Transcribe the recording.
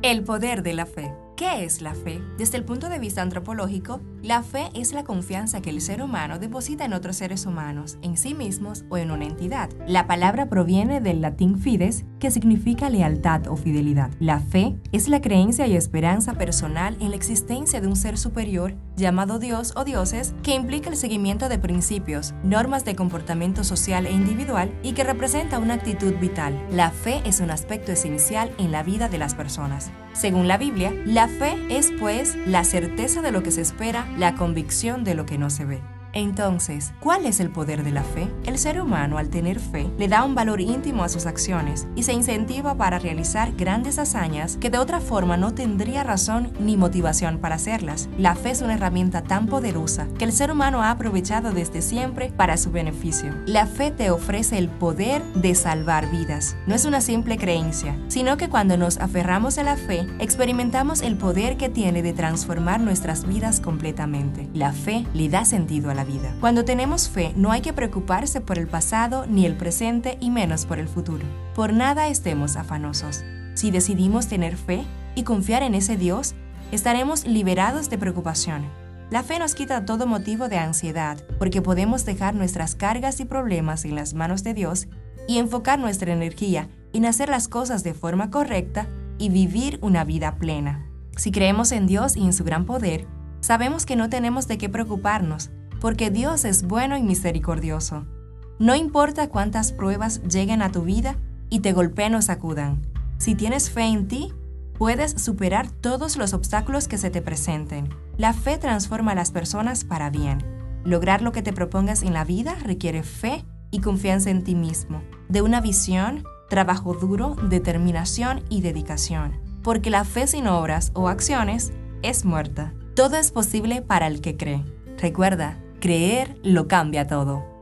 El poder de la fe. ¿Qué es la fe? Desde el punto de vista antropológico, la fe es la confianza que el ser humano deposita en otros seres humanos, en sí mismos o en una entidad. La palabra proviene del latín fides, que significa lealtad o fidelidad. La fe es la creencia y esperanza personal en la existencia de un ser superior llamado Dios o dioses que implica el seguimiento de principios, normas de comportamiento social e individual y que representa una actitud vital. La fe es un aspecto esencial en la vida de las personas. Según la Biblia, la fe es pues la certeza de lo que se espera, la convicción de lo que no se ve. Entonces, ¿cuál es el poder de la fe? El ser humano al tener fe le da un valor íntimo a sus acciones y se incentiva para realizar grandes hazañas que de otra forma no tendría razón ni motivación para hacerlas. La fe es una herramienta tan poderosa que el ser humano ha aprovechado desde siempre para su beneficio. La fe te ofrece el poder de salvar vidas. No es una simple creencia, sino que cuando nos aferramos a la fe, experimentamos el poder que tiene de transformar nuestras vidas completamente. La fe le da sentido a la vida. Cuando tenemos fe, no hay que preocuparse por el pasado ni el presente y menos por el futuro. Por nada estemos afanosos. Si decidimos tener fe y confiar en ese Dios, estaremos liberados de preocupación. La fe nos quita todo motivo de ansiedad, porque podemos dejar nuestras cargas y problemas en las manos de Dios y enfocar nuestra energía en hacer las cosas de forma correcta y vivir una vida plena. Si creemos en Dios y en su gran poder, sabemos que no tenemos de qué preocuparnos, porque Dios es bueno y misericordioso. No importa cuántas pruebas lleguen a tu vida y te golpeen o sacudan, si tienes fe en ti, puedes superar todos los obstáculos que se te presenten. La fe transforma a las personas para bien. Lograr lo que te propongas en la vida requiere fe y confianza en ti mismo, de una visión, trabajo duro, determinación y dedicación. Porque la fe sin obras o acciones es muerta. Todo es posible para el que cree. Recuerda, Creer lo cambia todo.